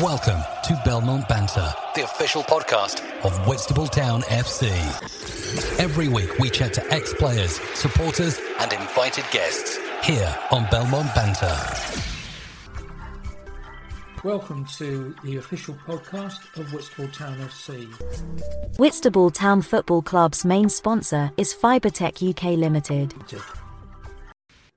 Welcome to Belmont Banter, the official podcast of Whitstable Town FC. Every week we chat to ex players, supporters, and invited guests here on Belmont Banter. Welcome to the official podcast of Whitstable Town FC. Whitstable Town Football Club's main sponsor is Fibertech UK Limited.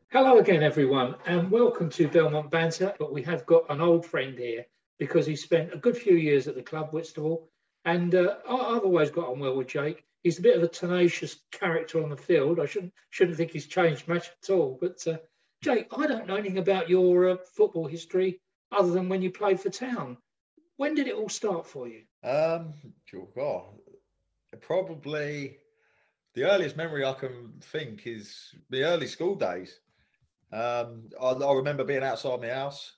Hello again, everyone, and welcome to Belmont Banter. But we have got an old friend here because he spent a good few years at the club, Whitstable, and uh, I've always got on well with Jake. He's a bit of a tenacious character on the field. I shouldn't shouldn't think he's changed much at all. But uh, Jake, I don't know anything about your uh, football history other than when you played for Town. When did it all start for you? Um, God, probably the earliest memory I can think is the early school days. Um, I, I remember being outside my house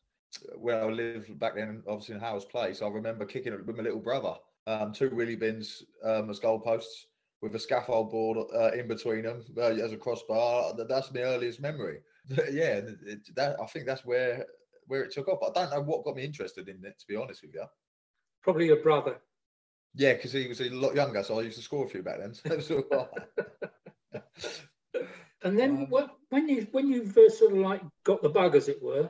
where I lived back then, obviously in Howard's Place. I remember kicking it with my little brother, um, two wheelie bins um, as goalposts with a scaffold board uh, in between them uh, as a crossbar. That's my earliest memory. yeah, it, that, I think that's where where it took off. I don't know what got me interested in it, to be honest with you. Probably your brother. Yeah, because he was a lot younger, so I used to score a few back then. So it was all right. And then Um, when you when you've uh, sort of like got the bug, as it were,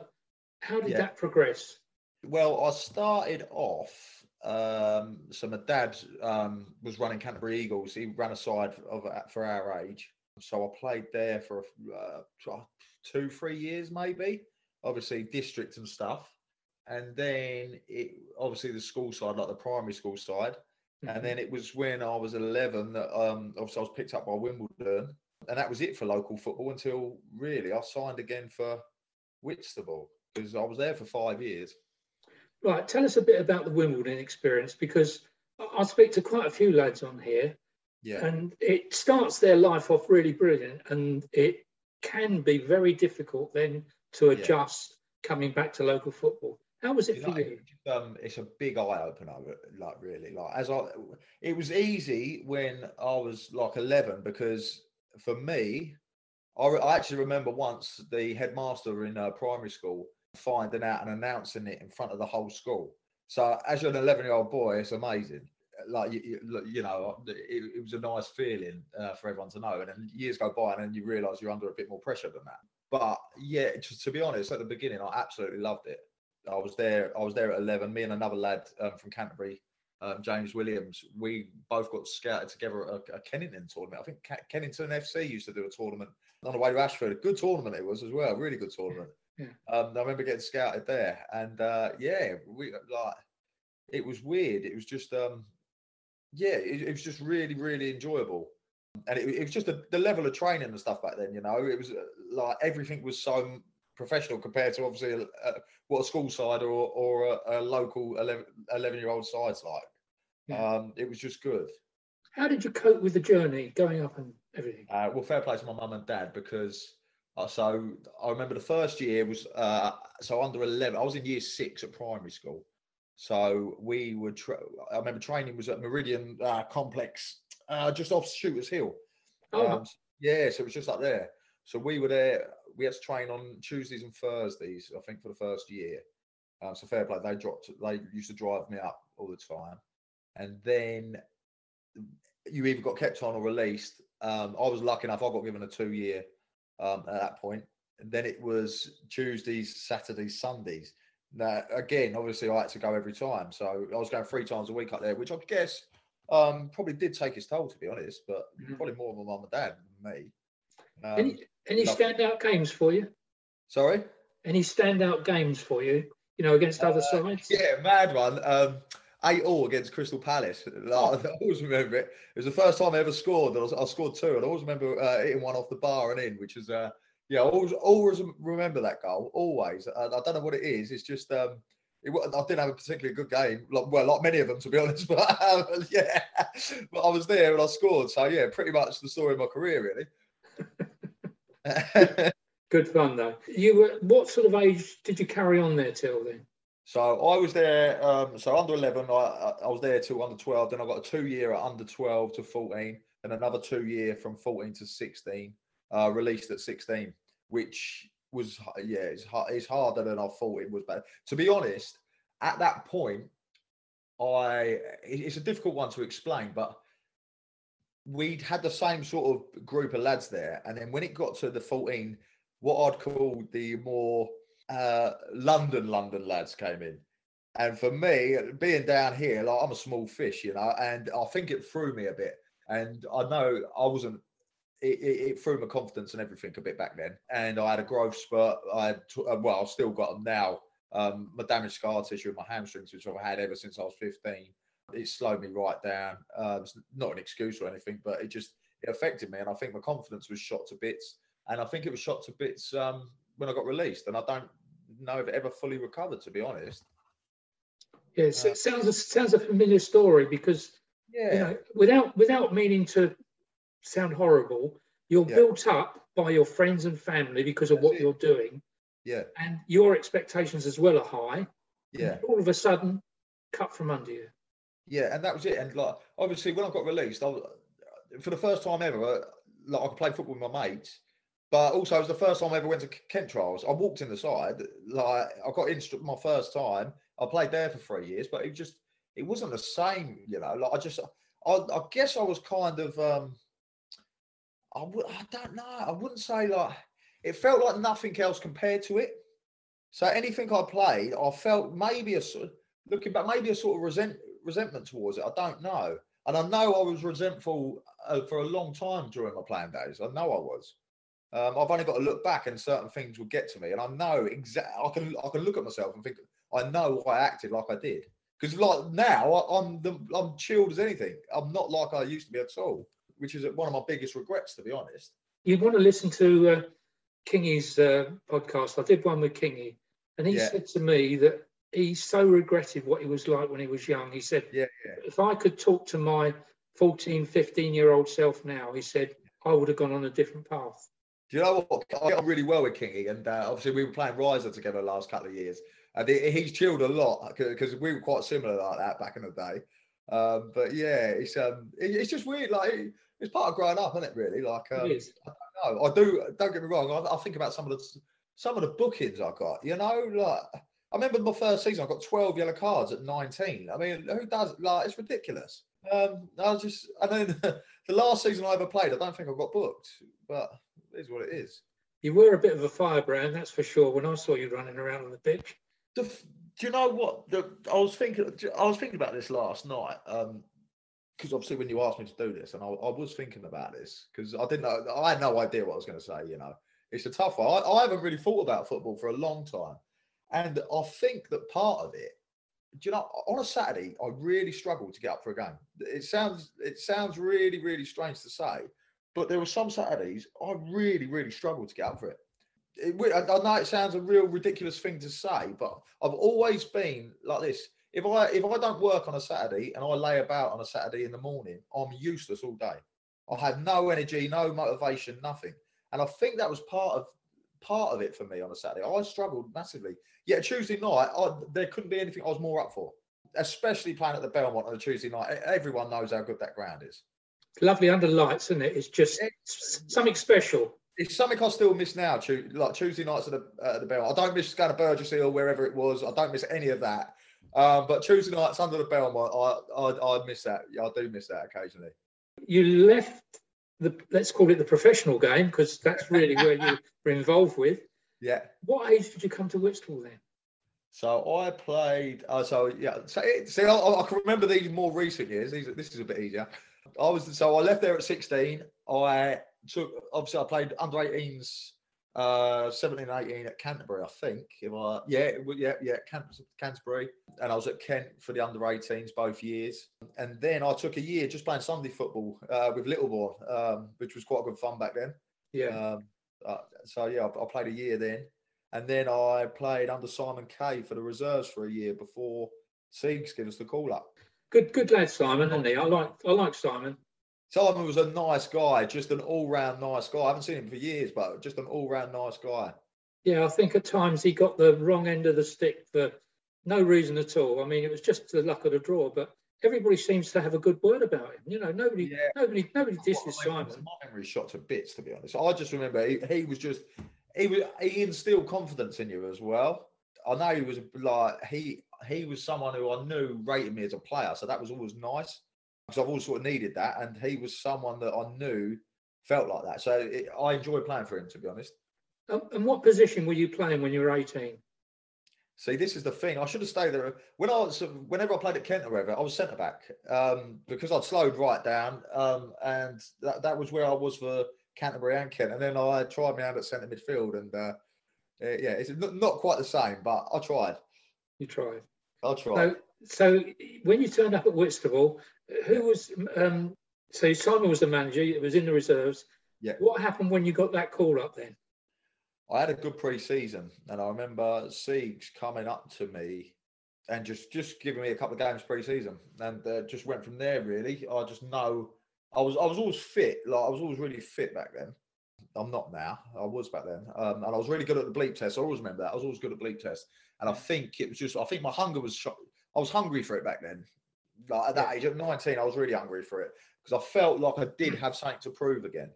how did Yeah. that progress? well, I started off. Um, so my dad um, was running Canterbury Eagles. He ran a side of for our age, so I played there for uh, two, three years, maybe. Obviously, district and stuff, and then it obviously the school side, like the primary school side. Mhm. And then it was when I was 11 that um, obviously I was picked up by Wimbledon. And that was it for local football until really I signed again for Whitstable because I was there for five years. Right, tell us a bit about the Wimbledon experience because I speak to quite a few lads on here, Yeah. and it starts their life off really brilliant, and it can be very difficult then to Yeah. adjust coming back to local football. How was it for you? it's, um, it's a big eye opener, like really. Like as I, it was easy when I was like eleven because for me, I, I actually remember once the headmaster in uh, primary school finding out and announcing it in front of the whole school. So as you're an eleven-year-old boy, it's amazing. Like you, you, you know, it, it was a nice feeling uh, for everyone to know. And then years go by, and then you realise you're under a bit more pressure than that. But yeah, just to be honest, at the beginning, I absolutely loved it. I was there. I was there at eleven. Me and another lad um, from Canterbury, um, James Williams. We both got scouted together at a, a Kennington tournament. I think Ke- Kennington FC used to do a tournament on the way to Ashford. A good tournament it was as well. Really good tournament. Yeah. Um, I remember getting scouted there, and uh, yeah, we like it was weird. It was just um, yeah, it, it was just really really enjoyable. And it, it was just the, the level of training and stuff back then, you know, it was uh, like everything was so professional compared to obviously uh, what a school side or, or a, a local 11, 11 year old side's like. Yeah. Um, it was just good. How did you cope with the journey going up and everything? Uh, well, fair play to my mum and dad because so I remember the first year was uh, so under 11, I was in year six at primary school. So we were. tra- I remember training was at Meridian uh, Complex uh, just off Shooters Hill. Oh, Um, yeah, so it was just up there. So we were there. We had to train on Tuesdays and Thursdays, I think, for the first year. Um, so fair play. They dropped. They used to drive me up all the time, and then you either got kept on or released. Um, I was lucky enough. I got given a two-year um, at that point. And then it was Tuesdays, Saturdays, Sundays. Now again, obviously, I had to go every time. So I was going three times a week up there, which I guess um, probably did take its toll, to be honest. But Mhm. probably more than my mum and dad than me. Um, any any standout games for you? sorry. Any standout games for you? You know, against other sides? Uh, Yeah, mad one. Um, eight all against Crystal Palace. Like, I always remember it. It was the first time I ever scored. I, was, I scored two, and I always remember uh, hitting one off the bar and in, which was uh, yeah. I always always remember that goal. Always. I, I don't know what it is. It's just um, it, I didn't have a particularly good game. Like, well, like many of them, to be honest. But um, yeah, but I was there and I scored. So yeah, pretty much the story of my career, really. Good fun though. You were what sort of age did you carry on there till then? So I was there. Um, so under eleven, I, I was there till under twelve. Then I got a two year at under twelve to fourteen, and another two year from fourteen to sixteen. Uh, released at sixteen, which was yeah, it's it's harder than I thought it was. But to be honest, at that point, I it's a difficult one to explain, but we'd had the same sort of group of lads there, and then when it got to the 14, what I'd call the more uh, London London lads came in. And for me, being down here, like I'm a small fish, you know, and I think it threw me a bit. And I know I wasn't. It, it, it threw my confidence and everything a bit back then. And I had a growth spurt. I had, uh, well, I've still got them now. Um, my damaged scar tissue in my hamstrings, which I've had ever since I was 15, it slowed me right down. Uh, it's not an excuse or anything, but it just it affected me, and I think my confidence was shot to bits. And I think it was shot to bits um, when I got released, and I don't know if it ever fully recovered, to be honest. Yeah, uh, it sounds sounds a familiar story because yeah, you know, without without meaning to sound horrible, you're yeah. built up by your friends and family because of That's what it. you're doing. Yeah. And your expectations as well are high. Yeah. all of a sudden, cut from under you. Yeah, and that was it. And like, obviously, when I got released, I was, for the first time ever, like I could play football with my mates. But also, it was the first time I ever went to Kent trials. I walked in the side, like I got in my first time. I played there for three years, but it just it wasn't the same, you know. Like I just, I, I guess I was kind of, um I would, I don't know. I wouldn't say like it felt like nothing else compared to it. So anything I played, I felt maybe a looking back, maybe a sort of resent, resentment towards it. I don't know, and I know I was resentful uh, for a long time during my playing days. I know I was. Um, I've only got to look back, and certain things will get to me, and I know exactly. I can I can look at myself and think I know why I acted like I did because like now I, am the, I'm chilled as anything. I'm not like I used to be at all, which is one of my biggest regrets, to be honest. You want to listen to uh, Kingy's uh, podcast? I did one with Kingy, and he yeah. said to me that he so regretted what he was like when he was young. He said, yeah, yeah. if I could talk to my 14, 15 year old self now, he said, I would have gone on a different path. Do you know what? I get on really well with Kingy, and uh, obviously we were playing Riser together the last couple of years. And he's chilled a lot because we were quite similar like that back in the day. Um, but yeah, it's um, it's just weird. Like it's part of growing up, isn't it? Really, like um, it is. I don't know. I do. Don't get me wrong. I, I, think about some of the some of the bookings I got. You know, like I remember my first season. I got twelve yellow cards at nineteen. I mean, who does? Like, it's ridiculous. Um, I was just. And then the last season I ever played, I don't think I got booked. But it is what it is. You were a bit of a firebrand, that's for sure. When I saw you running around on the pitch. The, do you know what? The, I was thinking. I was thinking about this last night. Um, because obviously when you asked me to do this, and I, I was thinking about this because I didn't know. I had no idea what I was going to say. You know, it's a tough one. I, I haven't really thought about football for a long time, and I think that part of it do you know on a Saturday I really struggled to get up for a game. It sounds it sounds really really strange to say, but there were some Saturdays I really really struggled to get up for it it, I know it sounds a real ridiculous thing to say, but I've always been like this. If I if I don't work on a Saturday and I lay about on a Saturday in the morning, I'm useless all day. I have no energy, no motivation, nothing. And I think that was part of part of it for me on a Saturday. I struggled massively. Yet Tuesday night, I, there couldn't be anything I was more up for, especially playing at the Belmont on a Tuesday night. Everyone knows how good that ground is. Lovely under lights, isn't it? It's just something special it's something I still miss now. Like Tuesday nights at the at the bell. I don't miss going to Burgess Hill wherever it was. I don't miss any of that. Um, but Tuesday nights under the bell, I, I I miss that. I do miss that occasionally. You left the let's call it the professional game because that's really where you were involved with. Yeah. What age did you come to Whitstable then? So I played. Uh, so yeah. So it, see, I, I, can remember these more recent years. These, this is a bit easier. I was so I left there at 16. I took obviously I played under 18s, uh, 17 and 18 at Canterbury, I think. If I yeah, yeah, yeah, Canterbury, and I was at Kent for the under 18s both years. And then I took a year just playing Sunday football uh, with Littlebourne, um, which was quite a good fun back then. Yeah. Um, uh, so yeah, I, I played a year then, and then I played under Simon Kay for the reserves for a year before Siegs gave us the call up. Good, good lad, Simon, isn't he? I like, I like Simon. Simon was a nice guy, just an all-round nice guy. I haven't seen him for years, but just an all-round nice guy. Yeah, I think at times he got the wrong end of the stick for no reason at all. I mean, it was just the luck of the draw, but everybody seems to have a good word about him. You know, nobody, yeah. nobody, nobody disses Simon. My memory shot to bits, to be honest. I just remember he, he was just he was he instilled confidence in you as well. I know he was like he he was someone who I knew rated me as a player, so that was always nice because I've always sort of needed that, and he was someone that I knew felt like that. So it, I enjoyed playing for him, to be honest. Um, and what position were you playing when you were 18? See, this is the thing. I should have stayed there. When I was, whenever I played at Kent or wherever, I was centre back um, because I'd slowed right down, um, and that, that was where I was for Canterbury and Kent. And then I tried me out at centre midfield, and uh, yeah, it's not quite the same, but I tried. You tried. I tried. So, so when you turned up at Whitstable, who yeah. was? Um, so Simon was the manager. It was in the reserves. Yeah. What happened when you got that call up then? I had a good pre-season, and I remember Siegs coming up to me and just just giving me a couple of games pre-season, and uh, just went from there. Really, I just know I was I was always fit. Like I was always really fit back then. I'm not now. I was back then, um, and I was really good at the bleep test. I always remember that. I was always good at bleep test, and I think it was just. I think my hunger was. I was hungry for it back then. Like at that age, at 19, I was really hungry for it because I felt like I did have something to prove again.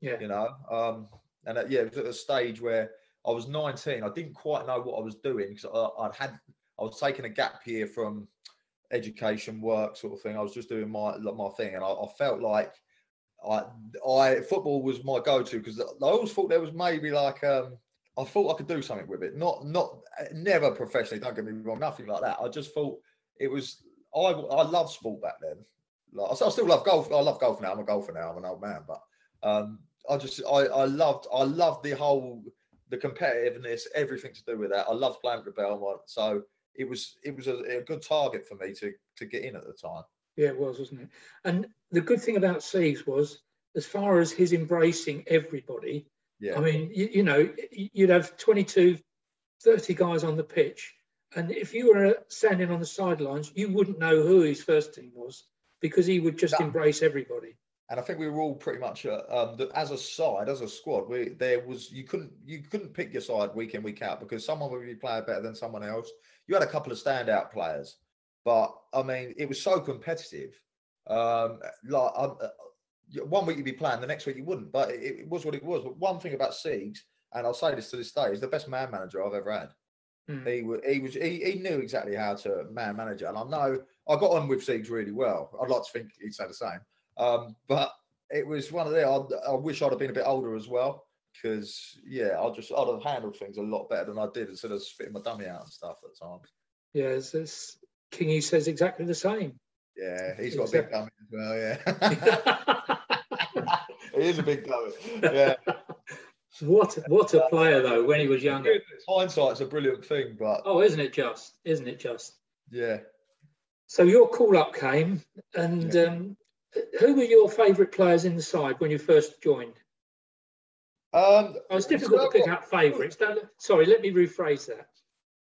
Yeah. You know, um, and uh, yeah, it was at a stage where I was 19. I didn't quite know what I was doing because I, would had I was taking a gap year from education, work, sort of thing. I was just doing my my thing, and I, I felt like I I football was my go-to because I always thought there was maybe like um, I thought I could do something with it. Not not never professionally. Don't get me wrong, nothing like that. I just thought it was. I I love sport back then. Like, I still love golf. I love golf now. I'm a golfer now. I'm an old man, but um, I just I, I loved I loved the whole the competitiveness, everything to do with that. I loved playing for Belmont, so it was it was a, a, good target for me to to get in at the time. Yeah, it was, wasn't it? And the good thing about Siegs was, as far as his embracing everybody. Yeah. I mean, you, you know, you'd have 22, 30 guys on the pitch, and if you were standing on the sidelines, you wouldn't know who his first team was because he would just embrace everybody and I think we were all pretty much uh, um, as a side, as a squad. We there was you couldn't you couldn't pick your side week in week out because someone would be playing better than someone else. You had a couple of standout players, but I mean it was so competitive. Um, like um, uh, one week you'd be playing, the next week you wouldn't. But it, it, was what it was. But one thing about Siegs, and I'll say this to this day, he's the best man manager I've ever had. Mm. He, he was he, he knew exactly how to man manager, and I know I got on with Siegs really well. I'd like to think he'd say the same. Um, but it was one of the. I, I, wish I'd have been a bit older as well because yeah, I just I'd have handled things a lot better than I did instead of spitting my dummy out and stuff at times. Yeah, it's, it's, Kingy says exactly the same. Yeah, he's got a big dummy as well. Yeah, he is a big dummy. Yeah. What what a player though when he was younger. Hindsight's a brilliant thing, but oh, isn't it just? Isn't it just? Yeah. So your call up came, and yeah. um, who were your favourite players in the side when you first joined? Um, oh, it's difficult to pick out favourites. Sorry, let me rephrase that.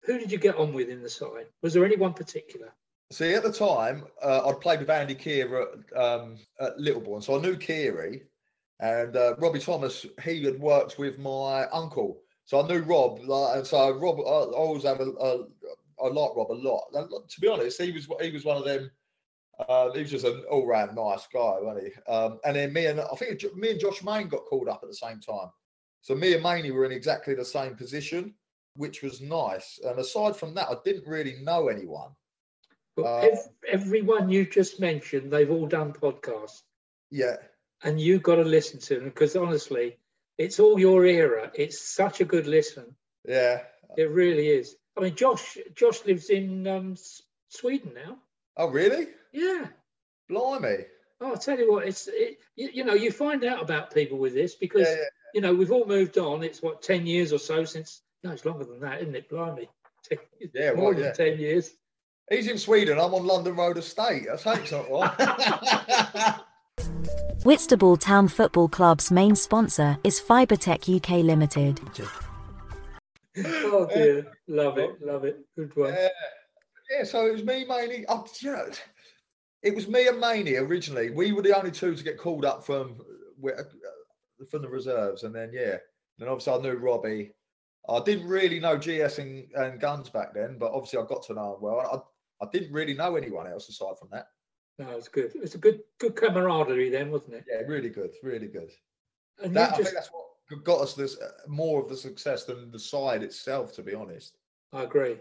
Who did you get on with in the side? Was there anyone particular? See, at the time, uh, I'd played with Andy Keir at, um, at so I knew Kiri, and uh, Robbie Thomas. He had worked with my uncle, so I knew Rob. And so Rob, I, always have a, a, I like Rob a lot. And to be honest, he was he was one of them uh, he was just an all-round nice guy, wasn't he? Um, and then me and I think me and Josh Main got called up at the same time. So me and Maney were in exactly the same position, which was nice. And aside from that, I didn't really know anyone. But uh, everyone you just mentioned, they've all done podcasts. Yeah. And you've got to listen to them because honestly, it's all your era. It's such a good listen. Yeah. It really is. I mean, Josh Josh lives in um, Sweden now. Oh, really? Yeah. Blimey. Oh, I'll tell you what, it's it, you, you, know you find out about people with this because yeah, yeah. you know we've all moved on. It's what ten years or so since. No, it's longer than that, isn't it? Blimey. Yeah, more well, than ten years. He's in Sweden. I'm on London Road Estate. That's hope's not right. Whitstable Town Football Club's main sponsor is Fibertech UK Limited. oh dear, love it, love it. Good one. Yeah, yeah. So it was me mainly. Oh, you know, it was me and Maney originally. We were the only two to get called up from uh, from the reserves, and then yeah, and obviously I knew Robbie. I didn't really know GS and, and Guns back then, but obviously I got to know well. I, I didn't really know anyone else aside from that. No, it's good. It was a good good camaraderie then, wasn't it? Yeah, really good, really good. And that, just... I think that's what got us this uh, more of the success than the side itself, to be honest. I agree.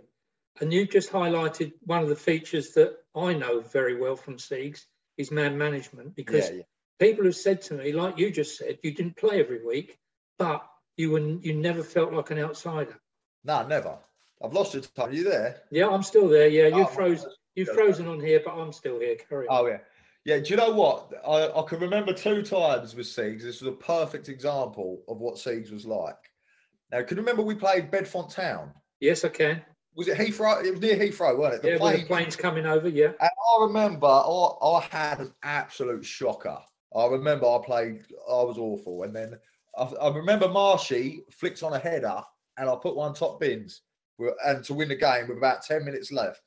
And you just highlighted one of the features that I know very well from Siegs is man management because yeah, yeah. people have said to me, like you just said, you didn't play every week, but you were you never felt like an outsider. No, never. I've lost your time. Are you there? Yeah, I'm still there. Yeah, you oh, froze. You've frozen on here, but I'm still here. Carry on. Oh yeah. Yeah, do you know what? I, I can remember two times with Siegs. This was a perfect example of what Siegs was like. Now, can you remember we played Bedfont Town? Yes, I can. Was it Heathrow? It was near Heathrow, wasn't it? The yeah, plane, the plane's coming over, yeah. And I remember I, I had an absolute shocker. I remember I played, I was awful. And then I, I remember Marshy flicked on a header and I put one top bins and to win the game with about 10 minutes left.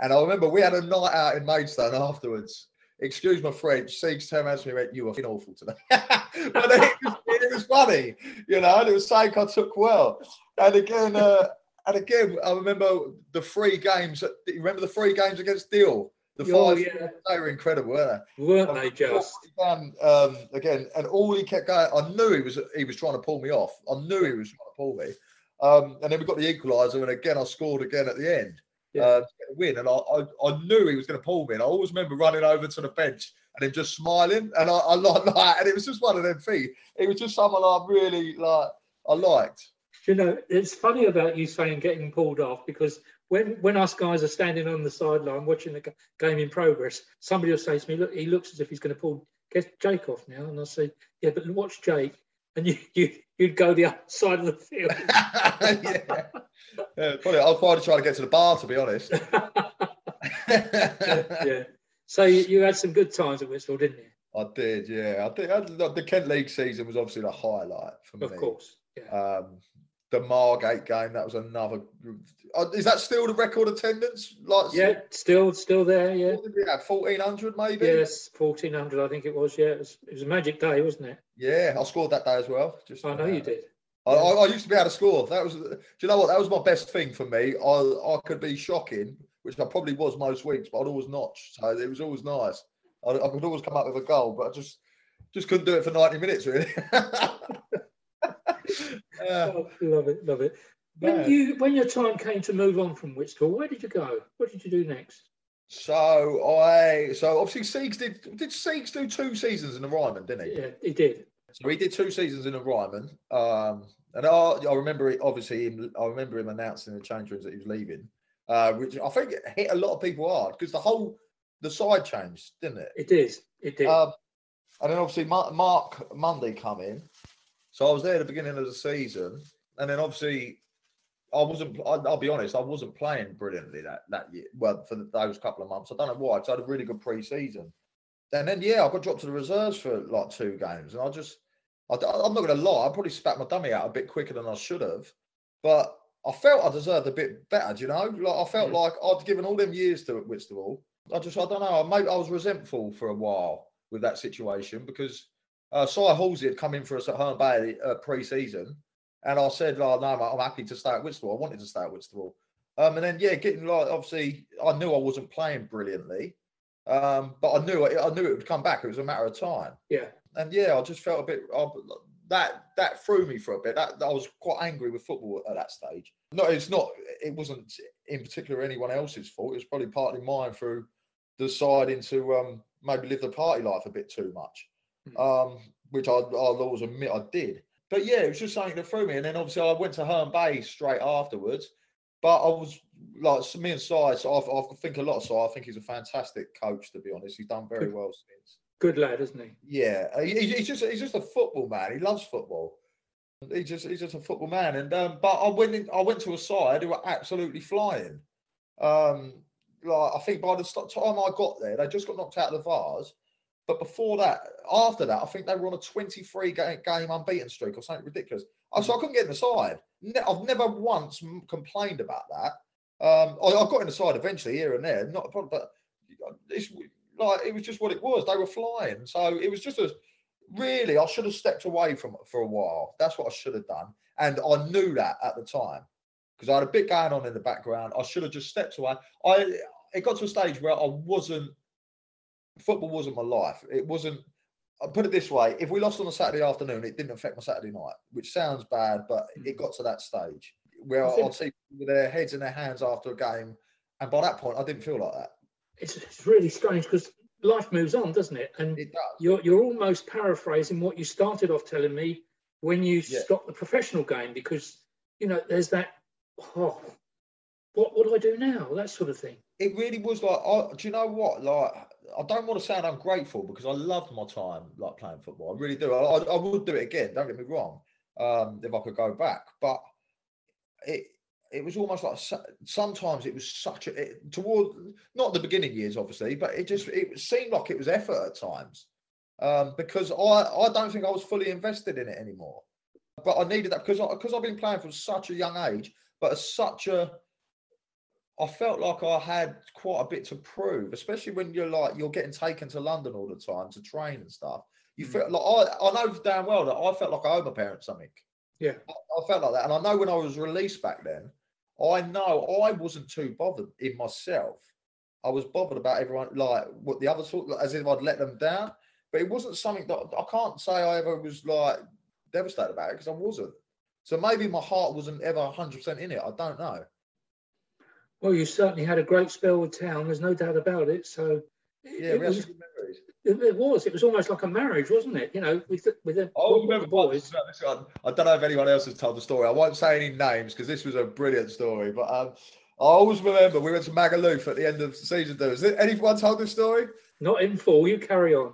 And I remember we had a night out in Maidstone afterwards. Excuse my French. Siegs turned around to me You were awful today. but it was, it was, funny, you know, and it was something I took well. And again, uh, and again, I remember the three games. Remember the three games against Deal? The oh, five, yeah. they were incredible, weren't they? Weren't they just? Um, um, again, and all he kept going. I knew he was he was trying to pull me off. I knew he was trying to pull me. Um, and then we got the equaliser, and again I scored again at the end. Yeah. Uh, win, and I, I, I knew he was going to pull me. And I always remember running over to the bench and him just smiling, and I, I like that, and it was just one of them things. It was just someone I really like. I liked. You know, it's funny about you saying getting pulled off because when when us guys are standing on the sideline watching the game in progress, somebody will say to me, "Look, he looks as if he's going to pull get Jake off now," and I say, "Yeah, but watch Jake." And you, you you'd go the other side of the field. yeah. yeah, probably. I was probably try to get to the bar, to be honest. yeah. So you, you, had some good times at Whitstable, didn't you? I did, yeah. I think the Kent League season was obviously the highlight for me. Of course. Yeah. Um, the Margate game. That was another. Uh, is that still the record attendance? Like, yeah, still, still there. Yeah. What did we have? Fourteen hundred, maybe. Yes, fourteen hundred. I think it was. Yeah, it was, it was, a magic day, wasn't it? Yeah, I scored that day as well. Just I know you did. I, I, I, used to be able to score. That was. Do you know what? That was my best thing for me. I I could be shocking, which I probably was most weeks, but I'd always notch. So it was always nice. I, I could always come up with a goal, but I just just couldn't do it for ninety minutes, really. oh, love it, love it. When you when your time came to move on from Whitstable, where did you go? What did you do next? So I so obviously Siegs did did Siegs do two seasons in the Ryman, didn't he? Yeah, he did. So he did two seasons in the Ryman. Um, and I, I remember it, obviously him, I remember him announcing in the change rooms that he was leaving, uh, which I think hit a lot of people hard because the whole the side changed, didn't it? It did. It did. Um, and then obviously Mark, Mark Monday come in, so I was there at the beginning of the season, and then obviously I wasn't. I'll be honest, I wasn't playing brilliantly that that year. Well, for those couple of months, I don't know why. I had a really good pre-season, and then yeah, I got dropped to the reserves for like two games, and I just, I, am not going to lie, I probably spat my dummy out a bit quicker than I should have, but I felt I deserved a bit better. Do you know? Like I felt mm. like I'd given all them years to Whitstable. I just, I don't know. I maybe I was resentful for a while with that situation because uh, Si Halsey had come in for us at Herne Bay uh, pre-season, and I said, "Oh no, I'm happy to stay at Whitstable. I wanted to stay at Whitstable." Um, and then yeah, getting like obviously, I knew I wasn't playing brilliantly, um, but I knew I knew it would come back. It was a matter of time. Yeah. And yeah, I just felt a bit uh, that that threw me for a bit. That I was quite angry with football at that stage. No, it's not. It wasn't in particular anyone else's fault. It was probably partly mine through deciding to um, maybe live the party life a bit too much um, which I, I'll always admit I did. But yeah, it was just something that threw me. And then obviously I went to Herne Bay straight afterwards. But I was like me and Si. So I, I think a lot of Si. I think he's a fantastic coach. To be honest, he's done very well since. Good lad, isn't he? Yeah, he, he's just he's just a football man. He loves football. He's just he's just a football man. And um, but I went in, I went to a side who were absolutely flying. Um, like I think by the time I got there, they just got knocked out of the Vase but before that, after that, I think they were on a 23 game, game unbeaten streak or something ridiculous. Oh, so I couldn't get in the side. I've never once complained about that. Um, I, got in the side eventually here and there, not a problem, but it's like it was just what it was. They were flying, so it was just a really. I should have stepped away from it for a while. That's what I should have done, and I knew that at the time because I had a bit going on in the background. I should have just stepped away. I it got to a stage where I wasn't football wasn't my life. It wasn't. I put it this way: if we lost on a Saturday afternoon, it didn't affect my Saturday night, which sounds bad, but it hmm. got to that stage. where I'd see people with their heads in their hands after a game, and by that point, I didn't feel like that. It's, it's really strange because life moves on, doesn't it? And It you're you're almost paraphrasing what you started off telling me when you Yeah. stopped the professional game because you know there's that oh what what do I do now that sort of thing It really was like, I, do you know what? Like, I don't want to sound ungrateful because I loved my time like playing football. I really do. I, I, I would do it again. Don't get me wrong. Um, if I could go back, but it it was almost like sometimes it was such a it, toward not the beginning years, obviously, but it just it seemed like it was effort at times um, because I I don't think I was fully invested in it anymore. But I needed that because because I've been playing from such a young age, but at such a I felt like I had quite a bit to prove, especially when you're like you're getting taken to London all the time to train and stuff. You Mm. felt like I, I know damn well that I felt like I owe my parents something. yeah I, I felt like that, and I know when I was released back then, I know I wasn't too bothered in myself. I was bothered about everyone, like what the others thought, as if I'd let them down. But it wasn't something that I can't say I ever was like devastated about it because I wasn't. So maybe my heart wasn't ever 100% in it. I don't know. Well you certainly had a great spell with town there's no doubt about it so it, Yeah, it was it, it was it was almost like a marriage wasn't it you know with with the, I remember boys once- I don't know if anyone else has told the story. I won't say any names because this was a brilliant story. But um, I always remember we went to Magaluf at the end of the season. Has anyone told this story? not in full you carry on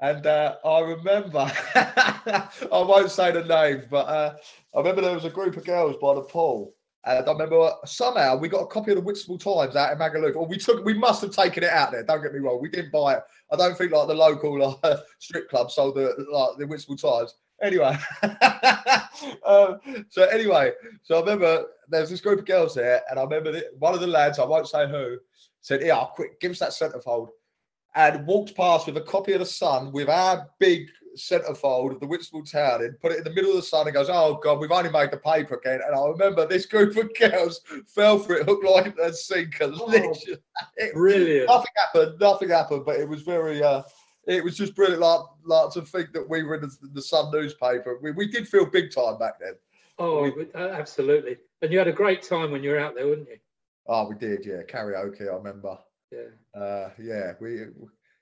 And uh, I remember, I won't say the name, but uh, I remember there was a group of girls by the pool. And I remember somehow we got a copy of the Whitstable Times out in Magaluf. Or we took, we must have taken it out there. Don't get me wrong, we didn't buy it. I don't think like the local like, strip club sold the like the Whitstable Times. Anyway, um, so anyway, so I remember there was this group of girls there, and I remember that one of the lads, I won't say who, said, "Yeah, quick, give us that centrefold." And walked past with a copy of the Sun with our big centrefold of the Whitstable Town and put it in the middle of the sun and goes, Oh God, we've only made the paper again. And I remember this group of girls fell for it, hook, line, and sinker. Oh, Literally. It- brilliant nothing happened, nothing happened, but it was very uh it was just brilliant like, like to think that we were in the, the Sun newspaper. We, we did feel big time back then. oh uh, absolutely and you had a great time when you were out there wouldn't you Oh, we did, yeah. Karaoke, I remember. Yeah Uh, yeah, we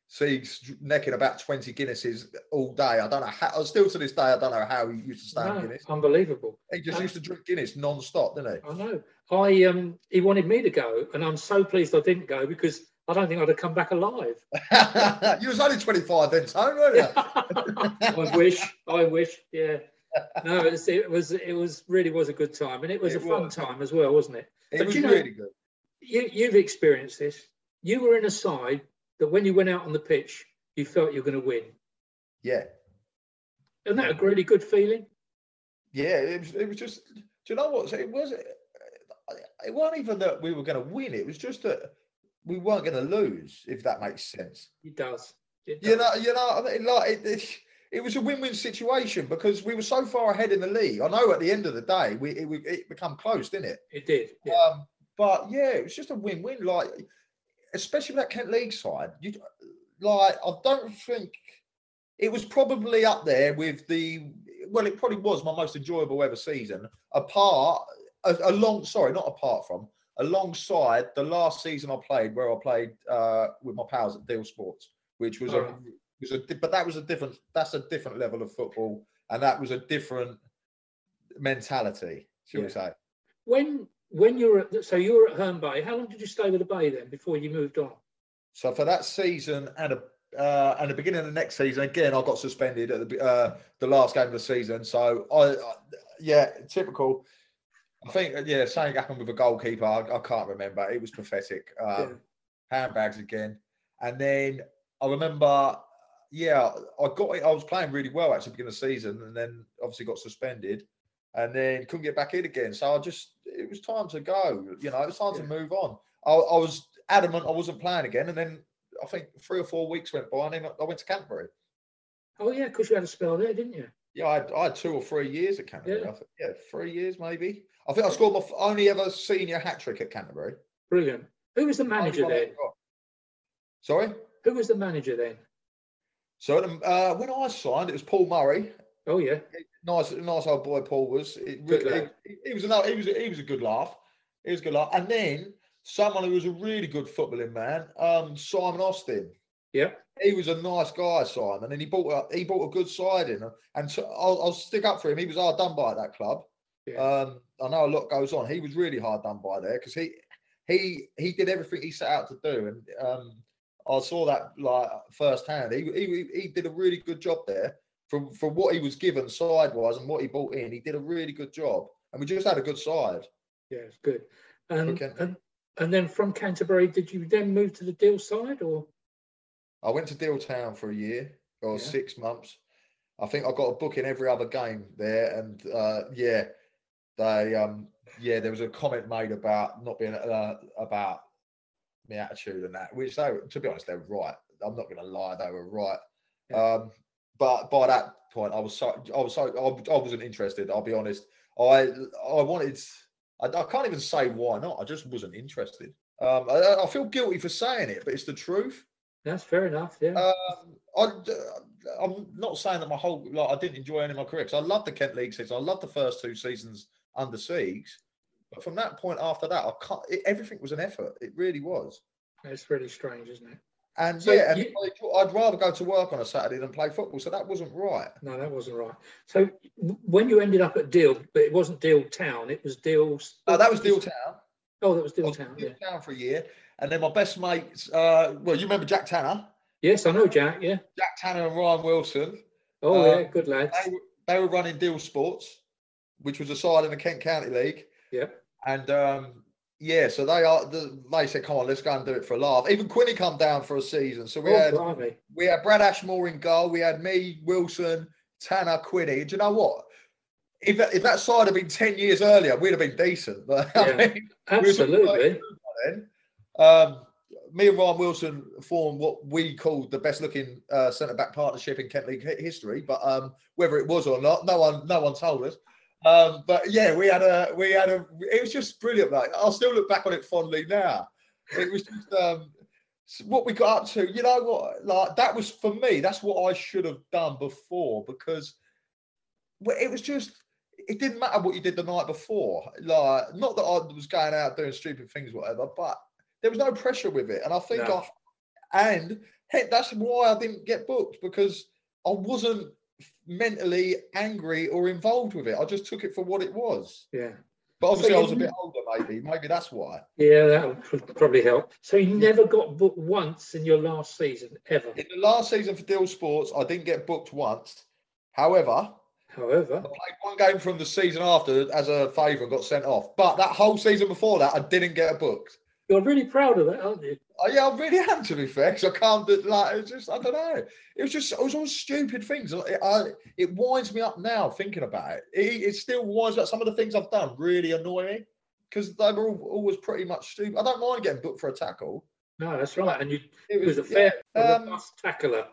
see necking about 20 Guinnesses all day. I don't know how, still to this day, I don't know how he used to stand no, Guinness. unbelievable He just Uh, used to drink Guinness non stop, didn't he? I know. I um he wanted me to go, and I'm so pleased I didn't go because I don't think I'd have come back alive. he? you was only 25 then, Tone, weren't you? I wish, I wish, yeah. No, it was, it was it was really was a good time, and it was It a fun was. time as well, wasn't it? It But was you know- really good. You you've experienced this. You were in a side that when you went out on the pitch, you felt you were going to win. Yeah. Isn't that a really good feeling? Yeah, it was, it was just, do you know what? It was, it wasn't even that we were going to win. It was just that we weren't going to lose, if that makes sense. It does. It You know, you know, I mean, like it, it, it was a win-win situation because we were so far ahead in the league. I know at the end of the day, we it, it become close, didn't it? It did. Yeah. Um, but yeah, it was just a win-win. Like, especially with that Kent League side, you like I don't think it was probably up there with the. Well, it probably was my most enjoyable ever season. Apart, a- along, sorry, not apart from, alongside the last season I played, where I played uh, with my pals at Deal Sports, which was a was a but that was a different that's a different level of football, and that was a different mentality, shall we say? when when you were at, so you were at Herne Bay. How long did you stay with the Bay then before you moved on? So for that season and a uh, and the beginning of the next season, again, I got suspended at the uh, the last game of the season. So I, I yeah, typical. I think yeah, something happened with a goalkeeper. I, I can't remember. It was pathetic. Um, Handbags again, and then I remember. Yeah, I got it. I was playing really well actually beginning of the season, and then obviously got suspended, and then couldn't get back in again. So I just it was time to go. You know, it was time to move on. I, I was adamant I wasn't playing again, and then I think three or four weeks went by, and then I went to Canterbury. Oh yeah, because you had a spell there, didn't you? Yeah, I had, I had two or three years at Canterbury. Yeah. I think, yeah, three years maybe. I think I scored my f- only ever senior hat trick at Canterbury. Brilliant. Who was the manager then? Sorry. Who was the manager then? So um, uh, when I signed, it was Paul Murray. Oh yeah, nice, nice old boy. Paul was. It, really, he, he, was a he was he was a good laugh. He was a good laugh. And then someone who was a really good footballing man, um, Simon Austin. Yeah, he was a nice guy, Simon, and he bought a he bought a good side in, and so I'll, I'll stick up for him. He was hard done by at that club. Yeah. Um, I know a lot goes on. He was really hard done by there because he he he did everything he set out to do, and um, I saw that like firsthand. He, he he did a really good job there from from what he was given sidewise and what he brought in. He did a really good job, and we just had a good side. Yeah, it's good. And, and and then from Canterbury, did you then move to the Deal side, or? I went to Deal Town for a year or yeah. six months. I think I got a book in every other game there, and uh, yeah, they um yeah there was a comment made about not being uh, about my attitude and that, which they, to be honest, they were right. I'm not going to lie, they were right. Yeah. Um, but by that point, I was so, I was so, I, I wasn't interested. I'll be honest. I, I wanted, I, I, can't even say why not. I just wasn't interested. Um, I, I, feel guilty for saying it, but it's the truth. That's fair enough. Yeah. Um, I, I'm not saying that my whole, like, I didn't enjoy any of my career because I love the Kent League season. I love the first two seasons under Siegs. But from that point after that, I can't. It, everything was an effort. It really was. It's really strange, isn't it? And so yeah, you, I'd rather go to work on a Saturday than play football. So that wasn't right. No, that wasn't right. So when you ended up at Deal, but it wasn't Deal Town, it was Deal. Oh, that was Deal Town. Oh, that was Deal Town. Deal yeah. Town for a year, and then my best mates. Uh, well, you remember Jack Tanner? Yes, I know Jack. Yeah. Jack Tanner and Ryan Wilson. Oh um, yeah, good lads. They, they were running Deal Sports, which was a side in the Kent County League. Yeah. And um, yeah, so they are. The, they said, "Come on, let's go and do it for a laugh." Even Quinny come down for a season, so we oh, had blimey. we had Brad Ashmore in goal. We had me, Wilson, Tanner, Quinny. Do you know what? If that, if that side had been ten years earlier, we'd have been decent. But yeah, I mean, absolutely. Um, me and Ryan Wilson formed what we called the best looking uh, centre back partnership in Kent League history. But um, whether it was or not, no one no one told us. Um, but yeah, we had a we had a it was just brilliant. Like I'll still look back on it fondly now. It was just um, what we got up to. You know what? Like that was for me. That's what I should have done before because it was just. It didn't matter what you did the night before. Like not that I was going out doing stupid things, whatever. But there was no pressure with it, and I think no. I and heck, that's why I didn't get booked because I wasn't mentally angry or involved with it. I just took it for what it was. Yeah. But obviously, so I was a bit older, maybe. Maybe that's why. Yeah, that would probably help. So you never got booked once in your last season, ever? In the last season for Deal Sports, I didn't get booked once. However, however, I played one game from the season after as a favour and got sent off. But that whole season before that, I didn't get booked. You're really proud of that, aren't you? Oh, yeah, I really am. To be fair, because I can't do like it's just I don't know. It was just it was all stupid things. It, I, it winds me up now thinking about it. it. It still winds up. Some of the things I've done really annoy me because they were all, always pretty much stupid. I don't mind getting booked for a tackle. No, that's right. And you, it was, it was a fair yeah, um, tackler.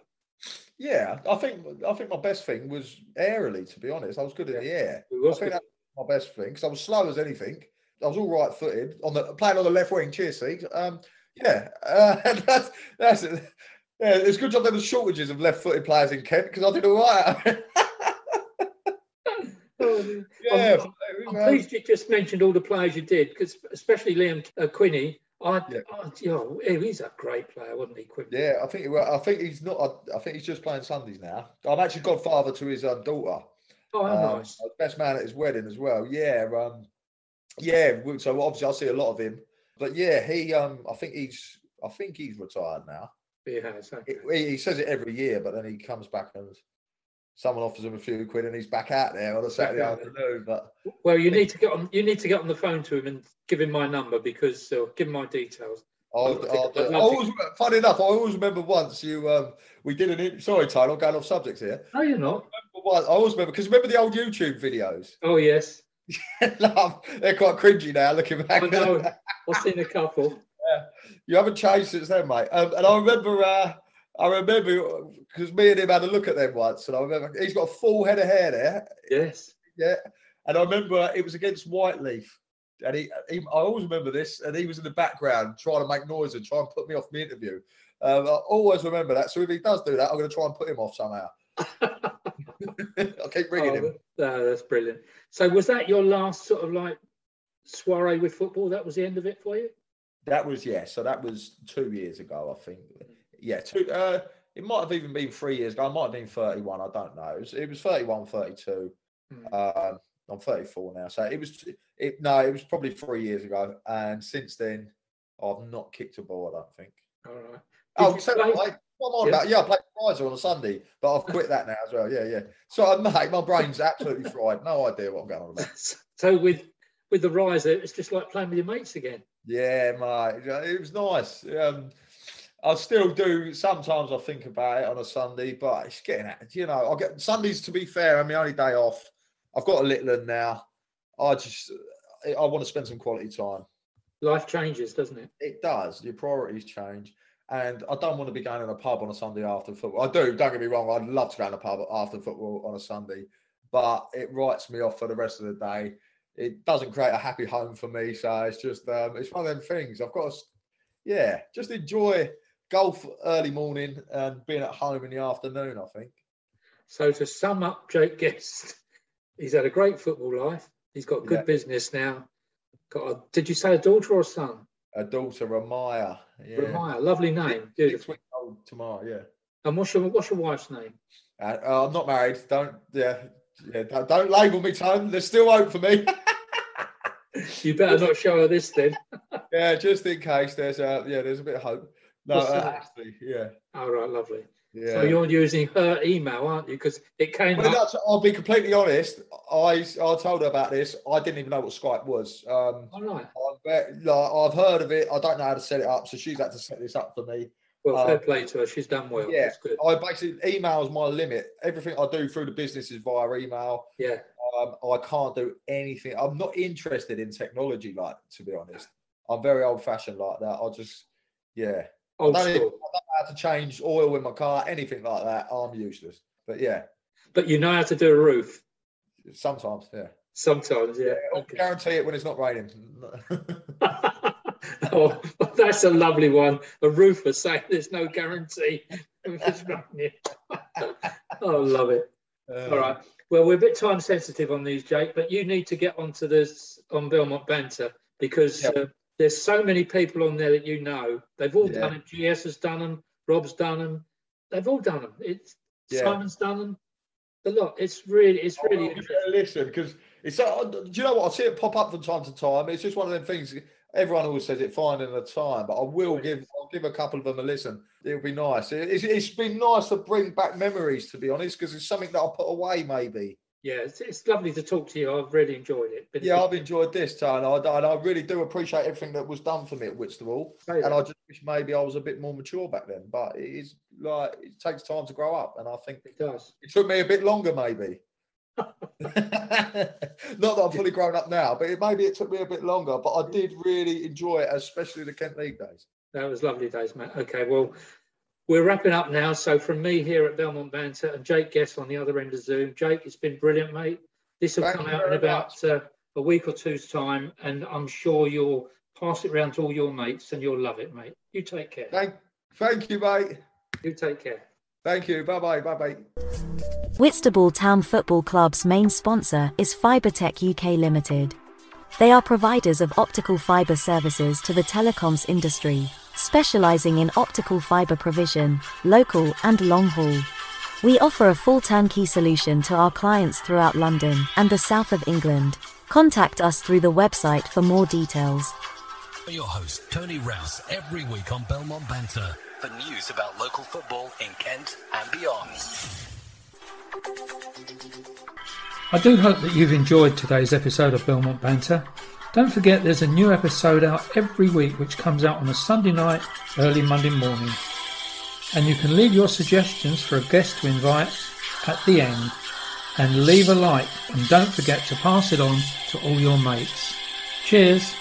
Yeah, I think I think my best thing was aerially. To be honest, I was good yeah, in the air. I think that's my best thing because I was slow as anything. I was all right footed on the playing on the left wing. Cheers, Sieg. Um, yeah, uh, that's that's it. Yeah, it's a good job there was shortages of left-footed players in Kent because I did all right. oh, yeah, I'm, I'm, pleased you just mentioned all the players you did because especially Liam uh, Quinny. I, yeah. I, you know, he's a great player, wasn't he? Quinny? Yeah, I think I think he's not. I, I, think he's just playing Sundays now. I'm actually godfather to his um, daughter. Oh, um, nice. Best man at his wedding as well. Yeah, um, yeah. So obviously I see a lot of him but yeah, he um, I think he's I think he's retired now. He has. Okay. He, he, says it every year, but then he comes back and someone offers him a few quid and he's back out there on a Saturday afternoon. But well, you need to get on. You need to get on the phone to him and give him my number because uh, give him my details. I'll, I'll, I'll, i always, funny enough, I always remember once you um, we did an sorry, Tyler, I'm going off subject here. No, you're not. I, I always remember because remember the old YouTube videos. Oh yes. they're quite cringy now looking back. I know. I've seen a couple. Yeah. You haven't changed since then, mate. Um, and I remember, uh, I remember because me and him had a look at them once, and I remember he's got a full head of hair there. Yes. Yeah. And I remember it was against Whyteleafe, And he, he, I always remember this, and he was in the background trying to make noise and try and put me off the interview. Um, I always remember that. So if he does do that, I'm going to try and put him off somehow. I'll keep ringing Oh, him. no, that's brilliant. So was that your last sort of like soiree with football? That was the end of it for you? That was yeah. So that was two years ago, I think. Yeah, two. Uh, it might have even been three years ago. I might have been thirty-one. I don't know. It was, it was 31, 32. Hmm. Um, I'm 34 now, so it was. It no, it was probably three years ago, and since then, I've not kicked a ball. I don't think. All right. Oh, so play- I, come on Yeah. about yeah, I played Riser on a Sunday, but I've quit that now as well. Yeah, yeah. So mate, my brain's absolutely fried. No idea what I'm going on about. So with with the riser, it's just like playing with your mates again. Yeah, mate. It was nice. Um, I still do. Sometimes I think about it on a Sunday, but it's getting at you know. I get Sundays to be fair. I'm the only day off. I've got a little one now. I just I want to spend some quality time. Life changes, doesn't it? It does. Your priorities change. And I don't want to be going in a pub on a Sunday after football. I do, don't get me wrong. I'd love to go in a pub after football on a Sunday, but it writes me off for the rest of the day. It doesn't create a happy home for me. So it's just, um, it's one of them things. I've got to, yeah, just enjoy golf early morning and being at home in the afternoon, I think. So to sum up, Jake Guest, he's had a great football life. He's got good Yeah. business now. Got a, did you say a daughter or a son? A daughter, Ramaya. Yeah. Ramaya, lovely name, Six beautiful. weeks old tomorrow, yeah. And what's your what's your wife's name? Uh, uh, I'm not married. Don't, yeah, yeah. Don't, don't label me, Tone. There's still hope for me. You better not show her this then. yeah, just in case there's a yeah, there's a bit of hope. No, uh, actually, yeah, All right, lovely. yeah. So you're using her email, aren't you? Because it came Well, up. I'll be completely honest. I I told her about this. I didn't even know what Skype was. Um, All right. I've, like, I've heard of it. I don't know how to set it up, so she's had to set this up for me. Well, fair play to her. She's done well. yeah. I basically email is my limit. Everything I do through the business is via email. Yeah. Um, I can't do anything. I'm not interested in technology, like to be honest. I'm very old fashioned like that. I just, yeah, Old I don't, even, I don't know how to change oil in my car, anything like that. I'm useless. But yeah, But you know how to do a roof. sometimes, yeah. Sometimes, yeah. I'll Okay. guarantee it when it's not raining. oh, that's a lovely one. A roofer saying there's no guarantee if it's raining. oh, love it. All right. Well, we're a bit time sensitive on these, Jake, but you need to get onto this on Belmont Banter because Yep. uh, there's so many people on there that you know. They've all Yeah. done it. GS has done them. Rob's done them. They've all done them. It's Yeah. Simon's done them. A lot. It's really, it's really interesting. listen because it's. Uh, do you know what? I see it pop up from time to time. It's just one of them things. Everyone always says it finding the time, but I will give. I'll give a couple of them a listen. It'll be nice. It, it's, it's been nice to bring back memories, to be honest, because it's something that I'll put away maybe. Yeah, it's, it's lovely to talk to you. I've really enjoyed it. Been- Yeah, I've enjoyed this, Tone. I, and I really do appreciate everything that was done for me at Whitstable. Say And. I just wish maybe I was a bit more mature back then. But it is like it takes time to grow up, and I think it does. it took me a bit longer, maybe. Not that I'm fully grown up now, but it, maybe it took me a bit longer. But I did really enjoy it, especially the Kent League days. That was lovely days, mate. Okay, well, we're wrapping up now. So from me here at Belmont Banter and Jake Guest on the other end of Zoom. Jake, it's been brilliant, mate. This will Thank come out in about uh, a week or two's time, and I'm sure you'll pass it around to all your mates and you'll love it, mate. You take care. Thank, thank you, mate. You take care. Thank you. Bye bye. Bye bye. Whitstable Town Football Club's main sponsor is Fibertech UK Limited. They are providers of optical fiber services to the telecoms industry, specializing in optical fiber provision, local and long haul. We offer a full turnkey solution to our clients throughout London and the south of England. Contact us through the website for more details. Your host, Tony Rouse, every week on Belmont Banter for news about local football in Kent and beyond. I do hope that you've enjoyed today's episode of Belmont Banter. Don't forget there's a new episode out every week which comes out on a Sunday night, early Monday morning. And you can leave your suggestions for a guest to invite at the end. And leave a like and don't forget to pass it on to all your mates. Cheers!